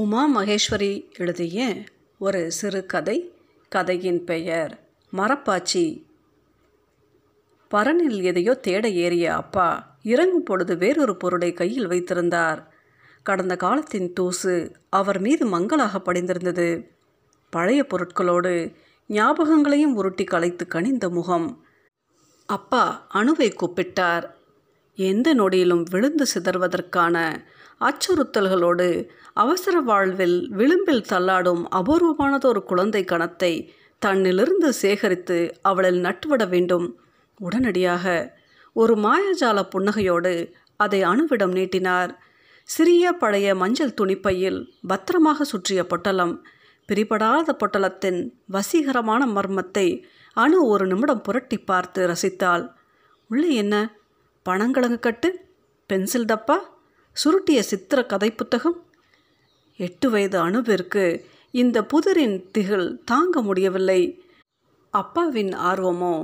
உமா மகேஸ்வரி எழுதிய ஒரு சிறுகதை கதையின் பெயர் மரப்பாச்சி. பரனில் எதையோ தேட ஏறிய அப்பா இறங்கும் பொழுது வேறொரு பொருளை கையில் வைத்திருந்தார். கடந்த காலத்தின் தூசு அவர் மீது மங்களாக படிந்திருந்தது. பழைய பொருட்களோடு ஞாபகங்களையும் உருட்டி கலைத்து கனிந்த முகம். அப்பா அணுவை கூப்பிட்டார். எந்த நொடியிலும் விழுந்து சிதறுவதற்கான அச்சுறுத்தல்களோடு அவசர வாழ்வில் விளிம்பில் தள்ளாடும் அபூர்வமானதொரு குழந்தை கணத்தை தன்னிலிருந்து சேகரித்து அவளில் நட்டுவிட வேண்டும். உடனடியாக ஒரு மாயாஜால புன்னகையோடு அதை அணுவிடம் நீட்டினார். சிறிய பழைய மஞ்சள் துணிப்பையில் பத்திரமாக சுற்றிய பொட்டலம் பிரிபடாத பொட்டலத்தின் வசீகரமான மர்மத்தை அணு ஒரு நிமிடம் புரட்டி பார்த்து ரசித்தாள். உள்ளே என்ன? பணங்கிழங்கு கட்டு? பென்சில் டப்பா? சுருட்டிய சித்திர கதை புத்தகம். எட்டு வயது அணுவிற்கு இந்த புதிரின் திகில் தாங்க முடியவில்லை. அப்பாவின் ஆர்வமோ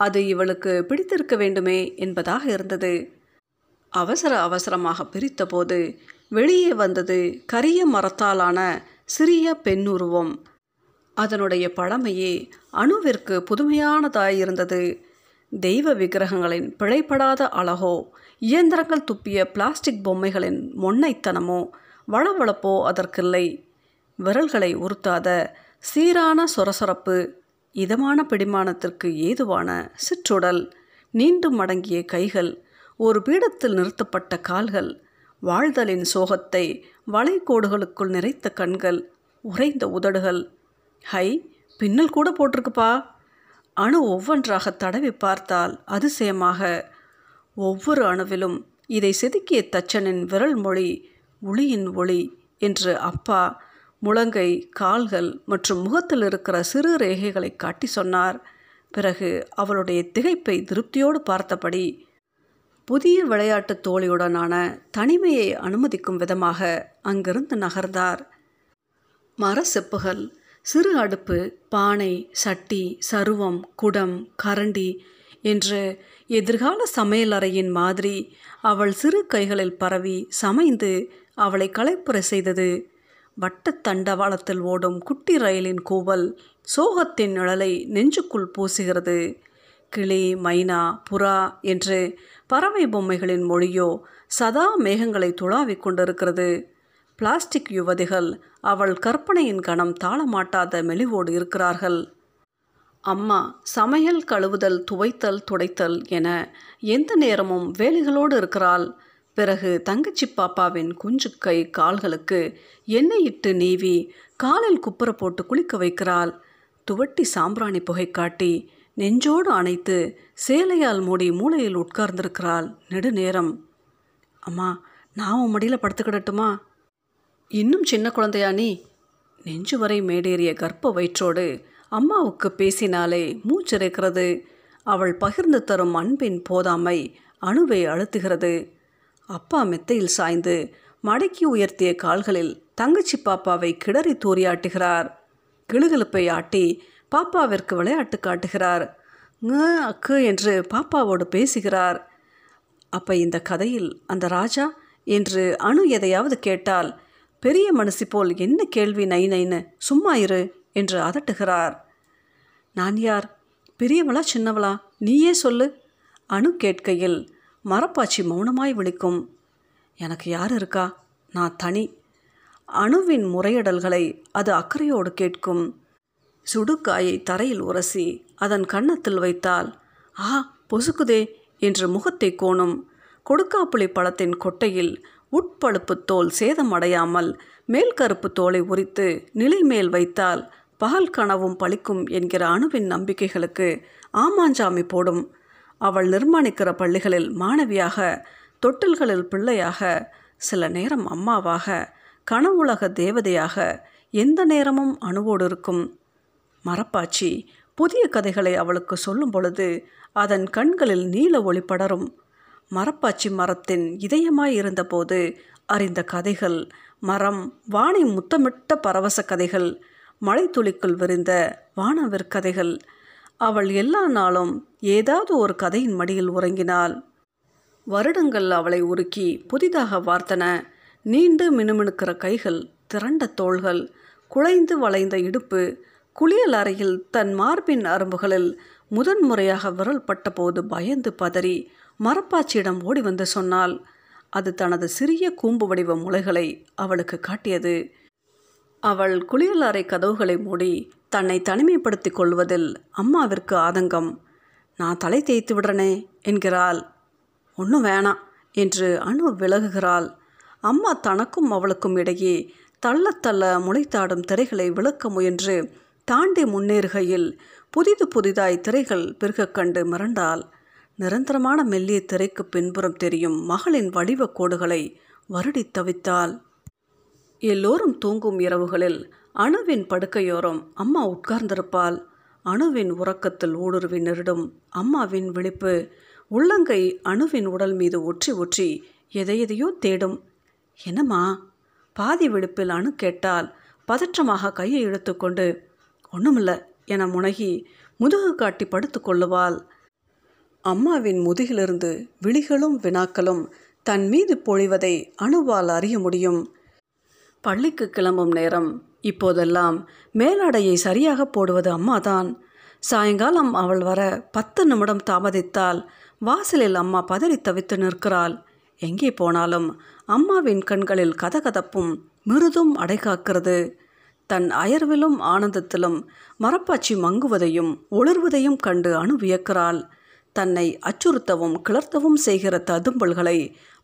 அது இவளுக்கு பிடித்திருக்க வேண்டுமே என்பதாக இருந்தது. அவசர அவசரமாக பிரித்தபோது வெளியே வந்தது கரிய மரத்தாலான சிறிய பெண்ணுருவம் அதனுடைய பழமையே அணுவிற்கு புதுமையானதாயிருந்தது. தெய்வ விக்கிரகங்களின் பிழைப்படாத அழகோ இயந்திரங்கள் துப்பிய பிளாஸ்டிக் பொம்மைகளின் மொன்னைத்தனமோ வளவளப்போ அதற்கில்லை. விரல்களை உறுத்தாத சீரான சொரசொரப்பு இதமான பிடிமானத்திற்கு ஏதுவான சிற்றுடல் நீண்டு மடங்கிய கைகள் ஒரு பீடத்தில் நிறுத்தப்பட்ட கால்கள் வாழ்தலின் சோகத்தை வளைகோடுகளுக்குள் நிறைத்த கண்கள் உறைந்த உதடுகள். ஹை பின்னல் கூட போட்டிருக்குப்பா. அணு ஒவ்வொன்றாக தடவி பார்த்தால் அதிசயமாக ஒவ்வொரு அணுவிலும் இதை செதுக்கிய தச்சனின் விரல் மொழி ஒளியின் ஒளி என்று அப்பா முழங்கை கால்கள் மற்றும் முகத்தில் இருக்கிற சிறு ரேகைகளை காட்டி சொன்னார். பிறகு அவளுடைய திகைப்பை திருப்தியோடு பார்த்தபடி புதிய விளையாட்டு தோழியுடனான தனிமையை அனுமதிக்கும் விதமாக அங்கிருந்து நகர்ந்தார். மர செப்புகள் சிறு அடுப்பு பானை சட்டி சருவம் குடம் கரண்டி என்று எதிர்கால சமையலறையின் மாதிரி அவள் சிறு கைகளில் பரவி சமைந்து அவளை களைப்புற செய்தது. வட்டத் தண்டவாளத்தில் ஓடும் குட்டி ரயிலின் கூவல் சோகத்தின் நிழலை நெஞ்சுக்குள் பூசுகிறது. கிளி மைனா புறா என்று பறவை பொம்மைகளின் மொழியோ சதா மேகங்களை துளாவிக் கொண்டிருக்கிறது. பிளாஸ்டிக் யுவதிகள் அவள் கற்பனையின் கணம் தாளமாட்டாத மெலிவோடு இருக்கிறார்கள். அம்மா சமையல் கழுவுதல் துவைத்தல் துடைத்தல் என எந்த நேரமும் வேலைகளோடு இருக்கிறாள். பிறகு தங்கச்சி பாப்பாவின் குஞ்சு கை கால்களுக்கு எண்ணெய் இட்டு நீவி காலில் குப்புற போட்டு குளிக்க வைக்கிறாள். துவட்டி சாம்பிராணி புகை காட்டி நெஞ்சோடு அணைத்து சேலையால் மூடி மூளையில் உட்கார்ந்திருக்கிறாள் நெடுநேரம். அம்மா நான் உன் மடியில் படுத்துக்கிடட்டுமா இன்னும் சின்ன குழந்தையா நீ? நெஞ்சு வரை மேடேறிய கர்ப்ப வயிற்றோடு அம்மாவுக்கு பேசினாலே மூச்சிறைக்கிறது. அவள் பகிர்ந்து தரும் அன்பின் போதாமை அணுவை அழுத்துகிறது. அப்பா மெத்தையில் சாய்ந்து மடக்கி உயர்த்திய கால்களில் தங்கச்சி பாப்பாவை கிடறி தூரியாட்டுகிறார். கிளுகிழுப்பை ஆட்டி பாப்பாவிற்கு விளையாட்டு காட்டுகிறார். அக்கு என்று பாப்பாவோடு பேசுகிறார். அப்போ இந்த கதையில் அந்த ராஜா என்று அணு எதையாவது கேட்டால் பெரிய மனசு போல் என்ன கேள்வி நை நைன்னு சும்மா இரு என்று அதட்டுகிறார். நான் யார்? பெரியவளா சின்னவளா? நீயே சொல்லு. அணு கேட்கையில் மரப்பாச்சி மௌனமாய் விழிக்கும். எனக்கு யார் இருக்கா? நான் தனி. அணுவின் முறையிடல்களை அது அக்கறையோடு கேட்கும். சுடுக்காயை தரையில் உரசி அதன் கன்னத்தில் வைத்தால் ஆ பொசுக்குதே என்று முகத்தை கோணும். கொடுக்காப்புளி பழத்தின் கொட்டையில் உட்பழுப்பு தோல் சேதமடையாமல் மேல் கருப்பு தோலை உரித்து நிலை மேல் வைத்தால் பகல் கனவும் பழிக்கும் என்கிற அணுவின் நம்பிக்கைகளுக்கு ஆமாஞ்சாமி போடும். அவள் நிர்மாணிக்கிற பள்ளிகளில் மாணவியாக தொட்டில்களில் பிள்ளையாக சில நேரம் அம்மாவாக கனவுலக தேவதையாக எந்த நேரமும் அணுவோடு இருக்கும். மரப்பாச்சி புதிய கதைகளை அவளுக்கு சொல்லும் பொழுது அதன் கண்களில் நீல ஒளி படரும். மரப்பாச்சி மரத்தின் இதயமாய் இருந்தபோது அறிந்த கதைகள் மரம் வானை முத்தமிட்ட பரவச கதைகள் மழைத்துளிக்குள் விரிந்த வானவிற்கதைகள் அவள் எல்லா நாளும் ஏதாவது ஒரு கதையின் மடியில் உறங்கினாள். வருடங்கள் அவளை உருக்கி புதிதாக வார்த்தன நீண்டு மினுமினுக்கிற கைகள் திரண்ட தோள்கள் குழைந்து வளைந்த இடுப்பு குளியல் அறையில் தன் மார்பின் அரும்புகளில் முதன்முறையாக விரல் பட்டபோது பயந்து பதறி மரப்பாச்சியிடம் ஓடி வந்து சொன்னால் அது தனது சிறிய கூம்பு வடிவ முளைகளை அவளுக்கு காட்டியது. அவள் குளியல் அறை கதவுகளை மூடி தன்னை தனிமைப்படுத்தி கொள்வதில் அம்மாவிற்கு ஆதங்கம். நான் தலை தேய்த்து விடுறனே என்கிறாள். ஒன்றும் வேணாம் என்று அணு விலகுகிறாள். அம்மா தனக்கும் அவளுக்கும் இடையே தள்ள தள்ள முளைத்தாடும் திரைகளை விளக்க முயன்று தாண்டி முன்னேறுகையில் புதிது புதிதாய் திரைகள் பெருகக் கண்டு மிரண்டால் நிரந்தரமான மெல்லிய திரைக்கு பின்புறம் தெரியும் மகளின் வடிவ கோடுகளை வருடி தவித்தாள். எல்லோரும் தூங்கும் இரவுகளில் அணுவின் படுக்கையோரம் அம்மா உட்கார்ந்திருப்பாள். அணுவின் உறக்கத்தில் ஊடுருவி நெருடும் அம்மாவின் விழிப்பு உள்ளங்கை அணுவின் உடல் மீது ஒற்றி ஒற்றி எதையெதையோ தேடும். என்னம்மா? பாதி விழிப்பில் அணு கேட்டால் பதற்றமாக கையை இழுத்துக்கொண்டு ஒன்றுமில்ல என முனகி முதுகு காட்டி படுத்து கொள்ளுவாள். அம்மாவின் முதுகிலிருந்து விழிகளும் வினாக்களும் தன் மீது பொழிவதை அணுவால் அறிய முடியும். பள்ளிக்கு கிளம்பும் நேரம். இப்போதெல்லாம் மேலாடையை சரியாக போடுவது அம்மாதான். சாயங்காலம் அவள் வர பத்து நிமிடம் தாமதித்தால் வாசலில் அம்மா பதறி தவித்து நிற்கிறாள். எங்கே போனாலும் அம்மாவின் கண்களில் கதகதப்பும் மிருதும் அடைகாக்கிறது தன் அயர்விலும் ஆனந்தத்திலும் மரப்பாச்சி மங்குவதையும் ஒளிர்வதையும் கண்டு அணுவியக்கிறாள் தன்னை அச்சுறுத்தவும் கிளர்த்தவும் செய்கிற ததும்பல்களை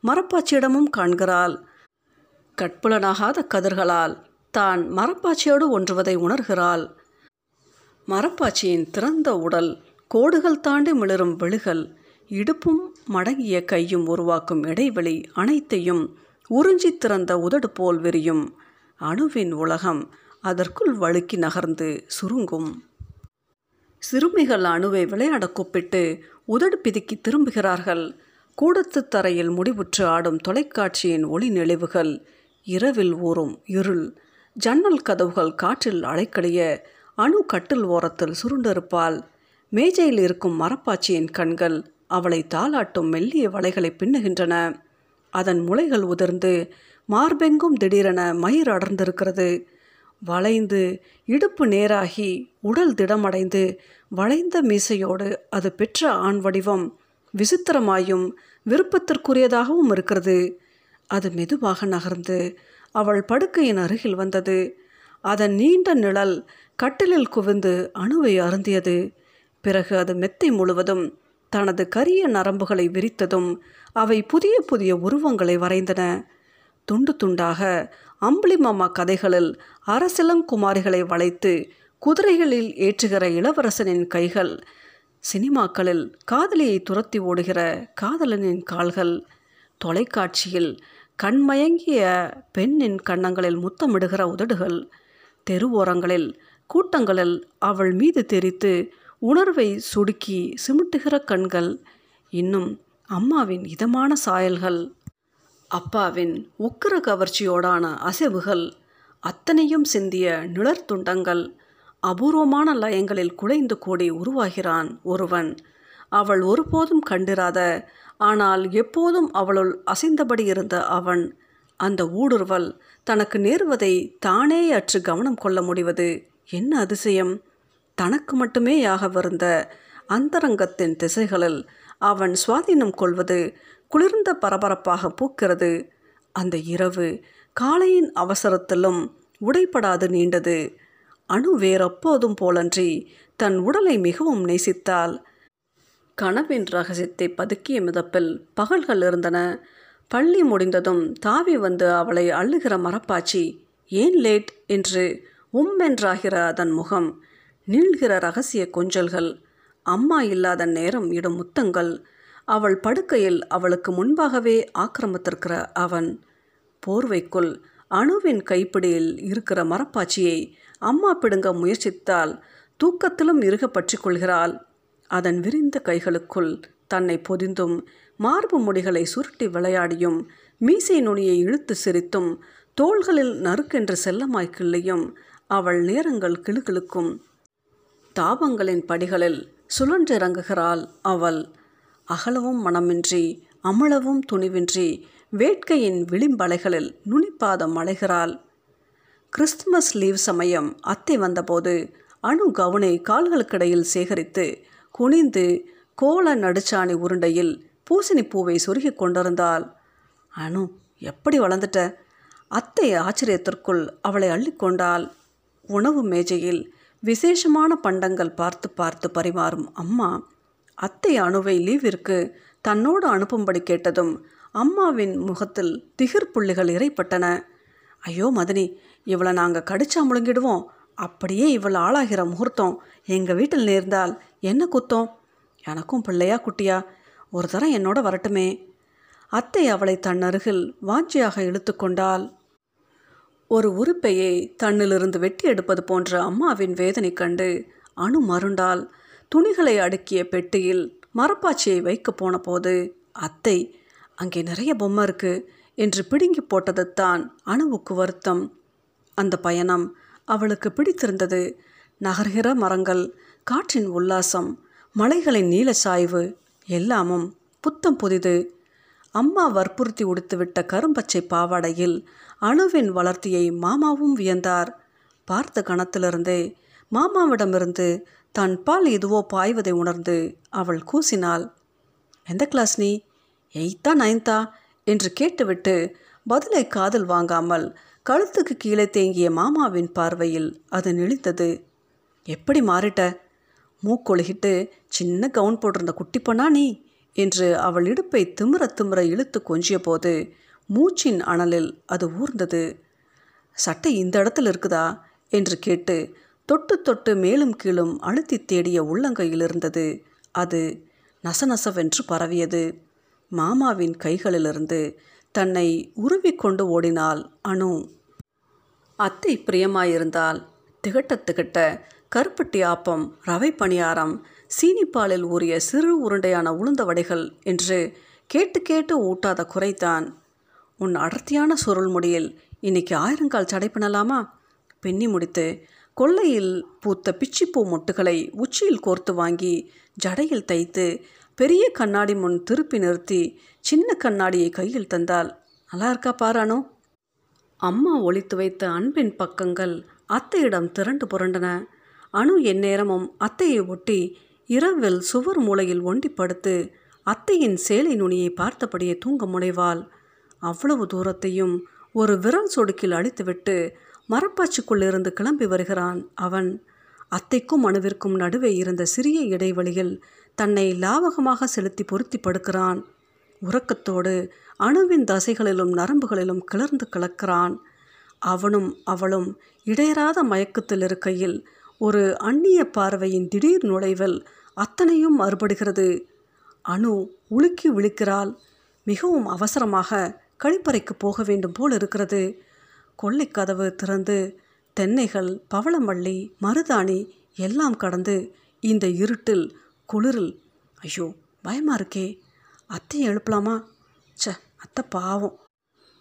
மரப்பாச்சியிடமும் காண்கிறாள். கட்புலனாகாத கதிர்களால் தான் மரப்பாச்சியோடு ஒன்றுவதை உணர்கிறாள். மரப்பாச்சியின் திறந்த உடல் கோடுகள் தாண்டி மிளரும் விழுகள் இடுப்பும் மடங்கிய கையும் உருவாக்கும் இடைவெளி அனைத்தையும் உறிஞ்சி திறந்த உதடு போல் விரியும். அணுவின் உலகம் அதற்குள் வழுக்கி நகர்ந்து சுருங்கும். சிறுமிகள் அணுவை விளையாட கூப்பிட்டு உதடு பிதுக்கி திரும்புகிறார்கள். கூடத்து தரையில் முடிவுற்று ஆடும் தொலைக்காட்சியின் ஒளி நெளிவுகள் இரவில் ஊறும் இருள். ஜன்னல் கதவுகள் காற்றில் அலைக்கழிய அணு கட்டில் ஓரத்தில் சுருண்டிருப்பாள். மேஜையில் இருக்கும் மரப்பாச்சியின் கண்கள் அவளை தாளாட்டும் மெல்லிய வலைகளை பின்னுகின்றன. அதன் முளைகள் உதிர்ந்து மார்பெங்கும் திடீரென மயிர் அடர்ந்திருக்கிறது. வளைந்து இடுப்பு நேராகி உடல் திடமடைந்து வளைந்த மீசையோடு அது பெற்ற ஆண் வடிவம் விசித்திரமாயும் விருப்பத்திற்குரியதாகவும் இருக்கிறது. அது மெதுவாக நகர்ந்து அவள் படுக்கையின் அருகில் வந்தது. அதன் நீண்ட நிழல் கட்டிலில் குவிந்து அணுவை அருந்தியது. பிறகு அது மெத்தை முழுவதும் தனது கரிய நரம்புகளை விரித்ததும் அவை புதிய புதிய உருவங்களை வரைந்தன. துண்டு துண்டாக அம்புலிமாமா கதைகளில் அரசிலங்குமாரிகளை வளைத்து குதிரைகளில் ஏற்றுகிற இளவரசனின் கைகள் சினிமாக்களில் காதலியை துரத்தி ஓடுகிற காதலனின் கால்கள் தொலைக்காட்சியில் கண்மயங்கிய பெண்ணின் கன்னங்களில் முத்தமிடுகிற உதடுகள் தெருவோரங்களில் கூட்டங்களில் அவள் மீது தெரித்து உணர்வை சுடுக்கி சிமிட்டுகிற கண்கள் இன்னும் அம்மாவின் இதமான சாயல்கள் அப்பாவின் உக்கிர கவர்ச்சியோடான அசைவுகள் அத்தனையும் சிந்திய நிழற்துண்டங்கள் அபூர்வமான லயங்களில் குலைந்து கூடி உருவாகிறான் ஒருவன். அவள் ஒருபோதும் கண்டிராத ஆனால் எப்போதும் அவளுள் அசைந்தபடி இருந்த அவன் அந்த ஊடுருவல் தனக்கு நேருவதை தானே அற்று கவனம் கொள்ள முடிவது? என்ன அதிசயம்? தனக்கு மட்டுமே யாகவிருந்த அந்தரங்கத்தின் திசைகளில் அவன் சுவாதீனம் கொள்வது குளிர்ந்த பரபரப்பாக பூக்கிறது. அந்த இரவு காலையின் அவசரத்திலும் உடைப்படாது நீண்டது. அணு வேறப்போதும் போலன்றி தன் உடலை மிகவும் நேசித்தாள். கனவின் ரகசியத்தை பதுக்கிய மிதப்பில் பகல்கள் இருந்தன. பள்ளி முடிந்ததும் தாவி வந்து அவளை அள்ளுகிற மரப்பாச்சி ஏன் லேட்? என்று உம் என்றாகிற அதன் முகம் நீள்கிற ரகசிய கொஞ்சல்கள் அம்மா இல்லாத நேரம் இடும் முத்தங்கள். அவள் படுக்கையில் அவளுக்கு முன்பாகவே ஆக்கிரமித்திருக்கிற அவன் போர்வைக்குள் அணுவின் கைப்பிடியில் இருக்கிற மரப்பாச்சியை அம்மா பிடுங்க முயற்சித்தால் தூக்கத்திலும் இருக பற்றி கொள்கிறாள். அதன் விரிந்த கைகளுக்குள் தன்னை பொதிந்தும் மார்பு முடிகளை சுருட்டி விளையாடியும் மீசை நுனியை இழுத்து சிரித்தும் தோள்களில் நறுக்கென்று செல்லமாய் கிள்ளியும் அவள் நேரங்கள் கிளுகிழுக்கும். தாபங்களின் படிகளில் சுழன்றிறங்குகிறாள் அவள். அகலவும் மனமின்றி அமளவும் துணிவின்றி வேட்கையின் விளிம்பலைகளில் நுனிப்பாதம் அலைகிறாள். கிறிஸ்துமஸ் லீவ் சமயம் அத்தை வந்தபோது அணு கவுனை கால்களுக்கிடையில் சேகரித்து குனிந்து கோல நடுச்சாணி உருண்டையில் பூசணி பூவை சொருகி கொண்டிருந்தாள். அனு எப்படி வளர்ந்துட்ட? அத்தை ஆச்சரியத்திற்குள் அவளை அள்ளிக்கொண்டாள் உணவு மேஜையில் விசேஷமான பண்டங்கள் பார்த்து பார்த்து பரிமாறும் அம்மா அத்தை அணுவை லீவிற்கு தன்னோடு அனுப்பும்படி கேட்டதும் அம்மாவின் முகத்தில் திகிர் புள்ளிகள் இறைப்பட்டன. ஐயோ மதனி இவளை நாங்கள் கடிச்சா முழுங்கிடுவோம். அப்படியே இவள் ஆளாகிற முகூர்த்தம் எங்கள் வீட்டில் நேர்ந்தால் என்ன குத்தம்? எனக்கும் பிள்ளையா குட்டியா? ஒரு தரம் என்னோட வரட்டுமே. அத்தை அவளை தன் அருகில் வாஞ்சியாக இழுத்து கொண்டாள். ஒரு உறுப்பையை தன்னிலிருந்து வெட்டி எடுப்பது போன்ற அம்மாவின் வேதனை கண்டு அணு மருண்டால் துணிகளை அடுக்கிய பெட்டியில் மரப்பாச்சியை வைக்க போன போது அத்தை அங்கே நிறைய பொம்மை இருக்கு என்று பிடுங்கி போட்டதுத்தான் அணுவுக்கு வருத்தம். அந்த பயணம் அவளுக்கு பிடித்திருந்தது. நகர்கிற மரங்கள் காற்றின் உல்லாசம் மலைகளின் நீல சாய்வு எல்லாமும் புத்தம் புதிது. அம்மா வற்புறுத்தி உடுத்துவிட்ட கரும்பச்சை பாவாடையில் அணுவின் வளர்த்தியை மாமாவும் வியந்தார். பார்த்த கணத்திலிருந்தே மாமாவிடமிருந்து தன் பால் எதுவோ பாய்வதை உணர்ந்து அவள் கூசினாள். எந்த கிளாஸ் நீ? எயித்தா நைன்த்தா? என்று கேட்டுவிட்டு பதிலை காதில் வாங்காமல் கழுத்துக்கு கீழே தேங்கிய மாமாவின் பார்வையில் அது நெளித்தது. எப்படி மாறிட்ட? மூக்கொழுகிட்டு சின்ன கவுன் போட்டிருந்த குட்டி பொண்ணா நீ? என்று அவள் இடுப்பை திமிர திமிர இழுத்து கொஞ்சிய போது மூச்சின் அனலில் அது ஊர்ந்தது. சட்டை இந்த இடத்துல இருக்குதா? என்று கேட்டு தொட்டு தொட்டு மேலும் கீழும் அழுத்தி தேடிய உள்ளங்கையில் இருந்தது. அது நசநசவென்று பரவியது. மாமாவின் கைகளிலிருந்து தன்னை உருவிக்கொண்டு ஓடினாள் அணு. அத்தை பிரியமாயிருந்தால் திகட்ட திகட்ட கருப்பட்டி ஆப்பம் ரவை பணியாரம் சீனிப்பாலில் ஊறிய சிறு உருண்டையான உளுந்த வடைகள் என்று கேட்டு கேட்டு ஊட்டாத குறைத்தான் உன் அடர்த்தியான சுருள் முடியில் இன்னைக்கு ஆயிரங்கால் சடை பண்ணலாமா பெண்ணி முடித்து கொள்ளையில் பூத்த பிச்சிப்பூ மொட்டுகளை உச்சியில் கோர்த்து வாங்கி ஜடையில் தைத்து பெரிய கண்ணாடி முன் திருப்பி நிறுத்தி சின்ன கண்ணாடியை கையில் தந்தால் நல்லா இருக்கா பாரானோ அம்மா ஒழித்து வைத்த அன்பின் பக்கங்கள் அத்தையிடம் திரண்டு புரண்டன. அணு எந்நேரமும் அத்தையை ஒட்டி இரவில் சுவர் மூலையில் ஒண்டி படுத்து அத்தையின் சேலை நுனியை பார்த்தபடியே தூங்க முனைவாள். அவ்வளவு தூரத்தையும் ஒரு விரல் சொடுக்கில் அழித்துவிட்டு மரப்பாச்சிக்குள்ளிருந்து கிளம்பி வருகிறான் அவன். அத்தைக்கும் அணுவிற்கும் நடுவே இருந்த சிறிய இடைவெளியில் தன்னை லாவகமாக செலுத்தி பொருத்தி படுக்கிறான். உறக்கத்தோடு அணுவின் தசைகளிலும் நரம்புகளிலும் கிளர்ந்து கிளக்கிறான் அவனும் அவளும் இடையராத மயக்கத்தில் இருக்கையில் ஒரு அந்நிய பார்வையின் திடீர் நுழைவில் அத்தனையும் மறுபடுகிறது அணு உலுக்கி விழிக்கிறாள். மிகவும் அவசரமாக கழிப்பறைக்கு போக வேண்டும் போல் இருக்கிறது. கொள்ளைக்கதவு திறந்து தென்னைகள் பவளமல்லி மருதாணி எல்லாம் கடந்து இந்த இருட்டில் குளிரில் ஐயோ பயமாக இருக்கே. அத்தையை எழுப்பலாமா? ச்ச. அத்தை பாவம்.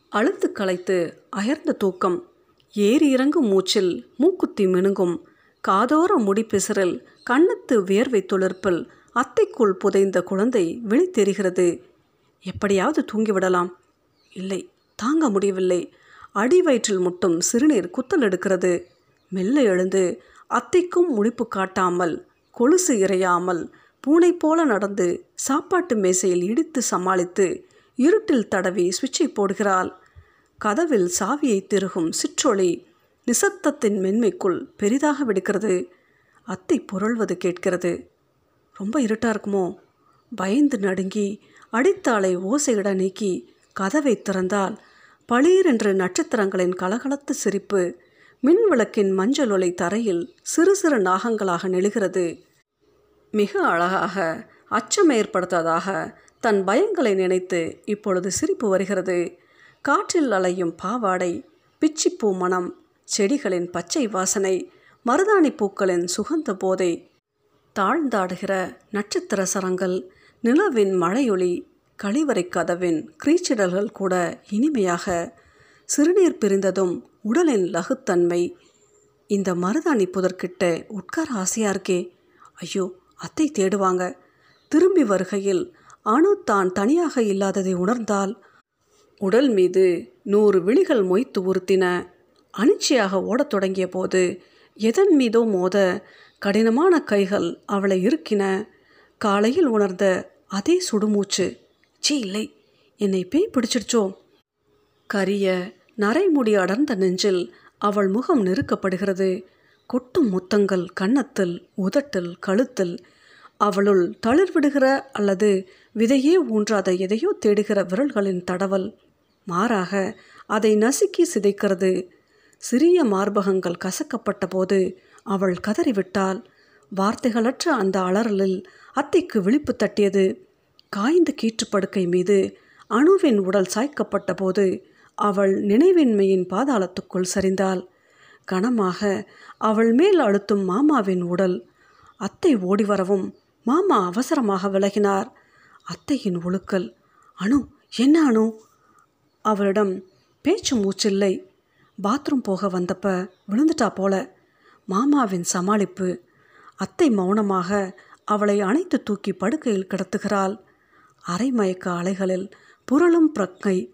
அழுத்து களைத்து அயர்ந்த தூக்கம். ஏறி இறங்கும் மூச்சில் மூக்குத்தி மினுங்கும். காதோர முடிப்பிசிறில் கண்ணத்து வியர்வை துளிர்ப்பில் அத்தைக்குள் புதைந்த குழந்தை விழித்தெரிகிறது எப்படியாவது தூங்கிவிடலாம் இல்லை தாங்க முடியவில்லை. அடி வயிற்றில் முட்டும் சிறுநீர் குத்தல் எடுக்கிறது. மெல்ல எழுந்து அத்தைக்கும் முழிப்பு காட்டாமல் கொலுசு இறையாமல் பூனை போல நடந்து சாப்பாட்டு மேசையில் இடித்து சமாளித்து இருட்டில் தடவி சுவிட்சை போடுகிறாள். கதவில் சாவியை திருகும் சிற்றொளி நிசத்தத்தின் மென்மைக்குள் பெரிதாக வெடிக்கிறது. அத்தை புரள்வது கேட்கிறது. ரொம்ப இருட்டாக இருக்குமோ? பயந்து நடுங்கி அடித்தாளை ஓசையிட நீக்கி கதவை திறந்தால் பளீரென்று நட்சத்திரங்களின் கலகலத்து சிரிப்பு மின் விளக்கின் மஞ்சள் ஒளி தரையில் சிறு சிறு நாகங்களாக நெழுகிறது. மிக அழகாக அச்சம் ஏற்படுத்ததாக தன் பயங்களை நினைத்து இப்பொழுது சிரிப்பு வருகிறது. காற்றில் அலையும் பாவாடை பிச்சிப்பூ மனம் செடிகளின் பச்சை வாசனை மருதாணி பூக்களின் சுகந்த போதை தாழ்ந்தாடுகிற நட்சத்திர சரங்கள் நிலவின் மழையொளி கழிவறை கதவின் கிரீச்சிடல்கள் கூட இனிமையாக சிறுநீர் பிரிந்ததும் உடலின் லகுத்தன்மை. இந்த மருதாணி புதற்கிட்ட உட்கார ஆசையாக இருக்கே. ஐயோ அத்தை தேடுவாங்க. திரும்பி வருகையில் அணு தான் தனியாக இல்லாததை உணர்ந்தால்? உடல் மீது நூறு விழிகள் மொய்த்து உறுத்தின அனிச்சையாக ஓடத் தொடங்கிய போது எதன் மீதோ மோத கடினமான கைகள் அவளை இருக்கின காலையில் உணர்ந்த அதே சுடுமூச்சு சி இல்லை என்னை பேய் பிடிச்சிடுச்சோ? கரிய நரைமுடி அடர்ந்த நெஞ்சில் அவள் முகம் நெருக்கப்படுகிறது. கொட்டும் முத்தங்கள் கன்னத்தில் உதட்டில் கழுத்தில் அவளுள் தளிர்விடுகிற அல்லது விதையே ஊன்றாத எதையோ தேடுகிற விரல்களின் தடவல். மாறாக அதை நசுக்கி சிதைக்கிறது. சிறிய மார்பகங்கள் கசக்கப்பட்ட போது அவள் கதறிவிட்டாள். வார்த்தைகளற்ற அந்த அலறலில் அத்தைக்கு விழிப்பு தட்டியது. காய்ந்த கீற்றுப்படுக்கை மீது அணுவின் உடல் சாய்க்கப்பட்ட போது அவள் நினைவின்மையின் பாதாளத்துக்குள் சரிந்தாள். கனமாக அவள் மேல் அழுத்தும் மாமாவின் உடல். அத்தை ஓடி வரவும் மாமா அவசரமாக விலகினார். அத்தையின் ஒழுக்கல். அணு என்ன அணு அவளிடம் பேச்சு மூச்சில்லை. பாத்ரூம் போக வந்தப்ப விழுந்துட்டா போல. மாமாவின் சமாளிப்பு. அத்தை மௌனமாக அவளை அணைத்து தூக்கி படுக்கையில் கிடத்துகிறாள். அரைமயக்க அலைகளில் புரளும் பிரக்கை.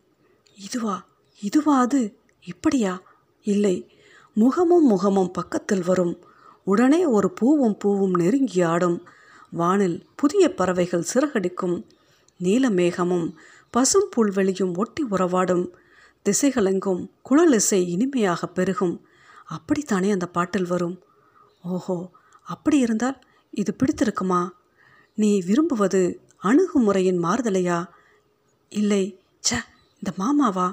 இதுவா இதுவா அது? இப்படியா? இல்லை. முகமும் முகமும் பக்கத்தில் வரும். உடனே ஒரு பூவும் பூவும் நெருங்கி ஆடும். வானில் புதிய பறவைகள் சிறகடிக்கும் நீலமேகமும் பசும் புல்வெளியும் ஒட்டி உறவாடும் திசைகளெங்கும் குழலிசை இனிமையாக பெருகும். அப்படித்தானே அந்த பாட்டில் வரும்? ஓஹோ அப்படி இருந்தால் இது பிடித்திருக்குமா? நீ விரும்புவது அணுகுமுறையின் மாறுதலையா? இல்லை ச இந்த மாமாவா?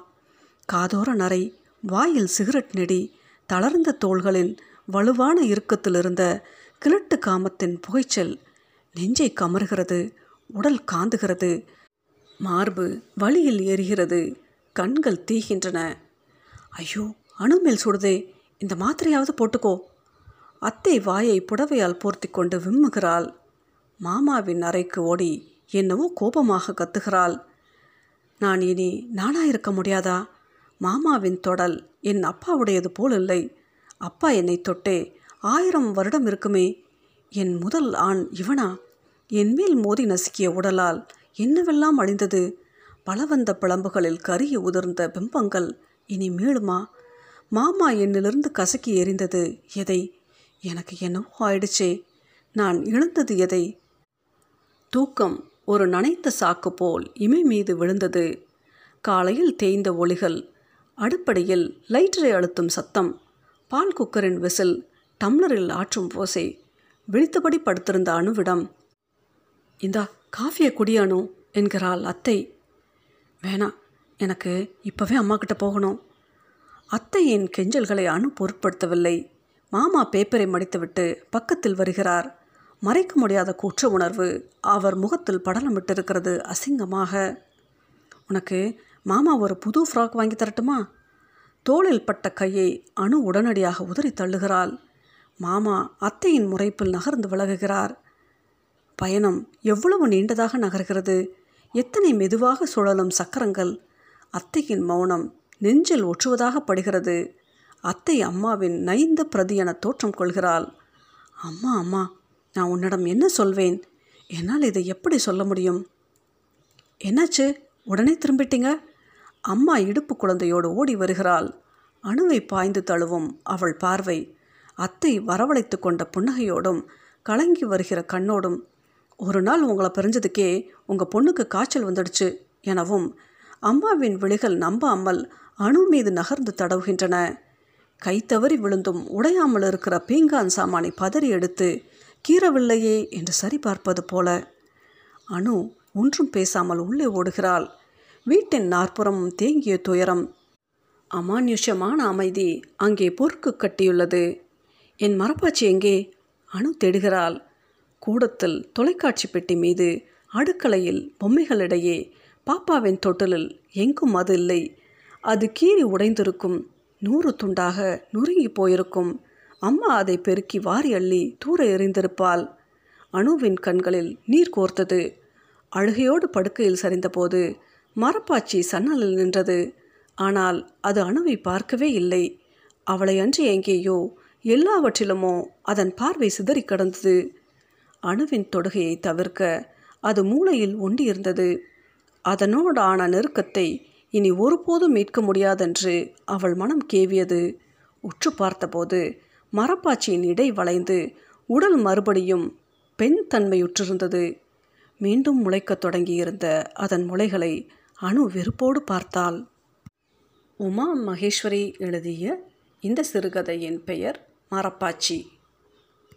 காதோர நரை வாயில் சிகரெட் நெடி தளர்ந்த தோள்களின் வலுவான இறுக்கத்தில் இருந்த கிழட்டு காமத்தின் புகைச்சல் நெஞ்சை கமறுகிறது உடல் காந்துகிறது மார்பு வழியில் எரிகிறது கண்கள் தீகின்றன. ஐயோ அணுமேல் சுடுதே இந்த மாத்திரையாவது போட்டுக்கோ. அத்தை வாயை புடவையால் போர்த்தி கொண்டு விம்முகிறாள். மாமாவின் அறைக்கு ஓடி என்னவோ கோபமாக கத்துகிறாள். நான் இனி நானா இருக்க முடியாதா? மாமாவின் தொடல் என் அப்பாவுடையது போல் இல்லை. அப்பா என்னை தொட்டே ஆயிரம் வருடம் இருக்குமே. என் முதல் ஆண் இவனா? என்மேல் மோதி நசுக்கிய உடலால் என்னவெல்லாம் அழிந்தது? பலவந்த பிளம்புகளில் கருகி உதிர்ந்த பிம்பங்கள் இனி மீளுமா? மாமா என்னிலிருந்து கசக்கி எறிந்தது எதை? எனக்கு என்னவோ ஆயிடுச்சே. நான் இழந்தது எதை? தூக்கம் ஒரு நனைத்த சாக்கு போல் இமை மீது விழுந்தது. காலையில் தேய்ந்த ஒளிகள் அடிப்படையில் லைட்டரை அழுத்தும் சத்தம் பால் குக்கரின் விசில் டம்ளரில் ஆற்றும் ஓசை விழித்தபடி படுத்திருந்த அணுவிடம் இந்தா காஃபியை குடி அணு என்கிறாள் அத்தை. வேணாம் எனக்கு இப்போவே அம்மா கிட்ட போகணும். அத்தையின் கெஞ்சல்களை அணு பொருட்படுத்தவில்லை. மாமா பேப்பரை மடித்துவிட்டு பக்கத்தில் வருகிறார். மறைக்க முடியாத குற்ற உணர்வு. அவர் முகத்தில் படலமிட்டிருக்கிறது அசிங்கமாக. உனக்கு மாமா ஒரு புது ஃப்ராக் வாங்கி தரட்டுமா? தோளில் பட்ட கையை அணு உடனடியாக உதறி தள்ளுகிறாள். மாமா அத்தையின் முறைப்பில் நகர்ந்து விலகுகிறார். பயணம் எவ்வளவு நீண்டதாக நகர்கிறது? எத்தனை மெதுவாக சுழலும் சக்கரங்கள்? அத்தையின் மௌனம் நெஞ்சில் ஒற்றுவதாக படுகிறது. அத்தை அம்மாவின் நைந்த பிரதி என தோற்றம் கொள்கிறாள். அம்மா அம்மா நான் உன்னிடம் என்ன சொல்வேன்? என்னால் இதை எப்படி சொல்ல முடியும்? என்னாச்சு? உடனே திரும்பிட்டீங்க? அம்மா இடுப்பு குழந்தையோடு ஓடி வருகிறாள். அணுவை பாய்ந்து தழுவும் அவள் பார்வை. அத்தை வரவழைத்து கொண்ட புன்னகையோடும் கலங்கி வருகிற கண்ணோடும் ஒரு நாள் உங்களை பிரிஞ்சதுக்கே உங்கள் பொண்ணுக்கு காய்ச்சல் வந்துடுச்சு எனவும் அம்மாவின் விழிகள் நம்பாமல் அணு மீது நகர்ந்து தடவுகின்றன. கை தவறி விழுந்தும் உடையாமல் இருக்கிற பீங்கான் சாமானை பதறி எடுத்து கீறவில்லையே என்று சரிபார்ப்பது போல. அணு ஒன்றும் பேசாமல் உள்ளே ஓடுகிறாள். வீட்டின் நாற்புறம் தேங்கிய துயரம். அமானுஷ்யமான அமைதி அங்கே பொறுக்கு கட்டியுள்ளது. என் மரப்பாச்சி எங்கே? அணு தேடுகிறாள். கூடத்தில் தொலைக்காட்சி பெட்டி மீது அடுக்கலையில் பொம்மைகளிடையே பாப்பாவின் தொட்டிலில் எங்கும் அது இல்லை. அது கீறி உடைந்திருக்கும். நூறு துண்டாக நொறுங்கி போயிருக்கும். அம்மா அதை பெருக்கி வாரி அள்ளி தூர எறிந்திருப்பாள். அணுவின் கண்களில் நீர் கோர்த்தது. அழுகையோடு படுக்கையில் சரிந்தபோது மரப்பாச்சி சன்னலில் நின்றது. ஆனால் அது அணுவை பார்க்கவே இல்லை. அவளை அன்று எங்கேயோ எல்லாவற்றிலுமோ அதன் பார்வை சிதறி கடந்தது. அணுவின் தொடுகையை தவிர்க்க அது மூளையில் ஒண்டியிருந்தது. அதனோடான நெருக்கத்தை இனி ஒருபோதும் மீட்க முடியாதென்று அவள் மனம் கேவியது. உற்று பார்த்தபோது மரப்பாச்சியின் இடை வளைந்து உடல் மறுபடியும் பெண் தன்மையுற்றிருந்தது. மீண்டும் முளைக்கத் தொடங்கியிருந்த அதன் முளைகளை அணு வெறுப்போடு பார்த்தாள். உமா மகேஸ்வரி எழுதிய இந்த சிறுகதையின் பெயர் மரப்பாச்சி.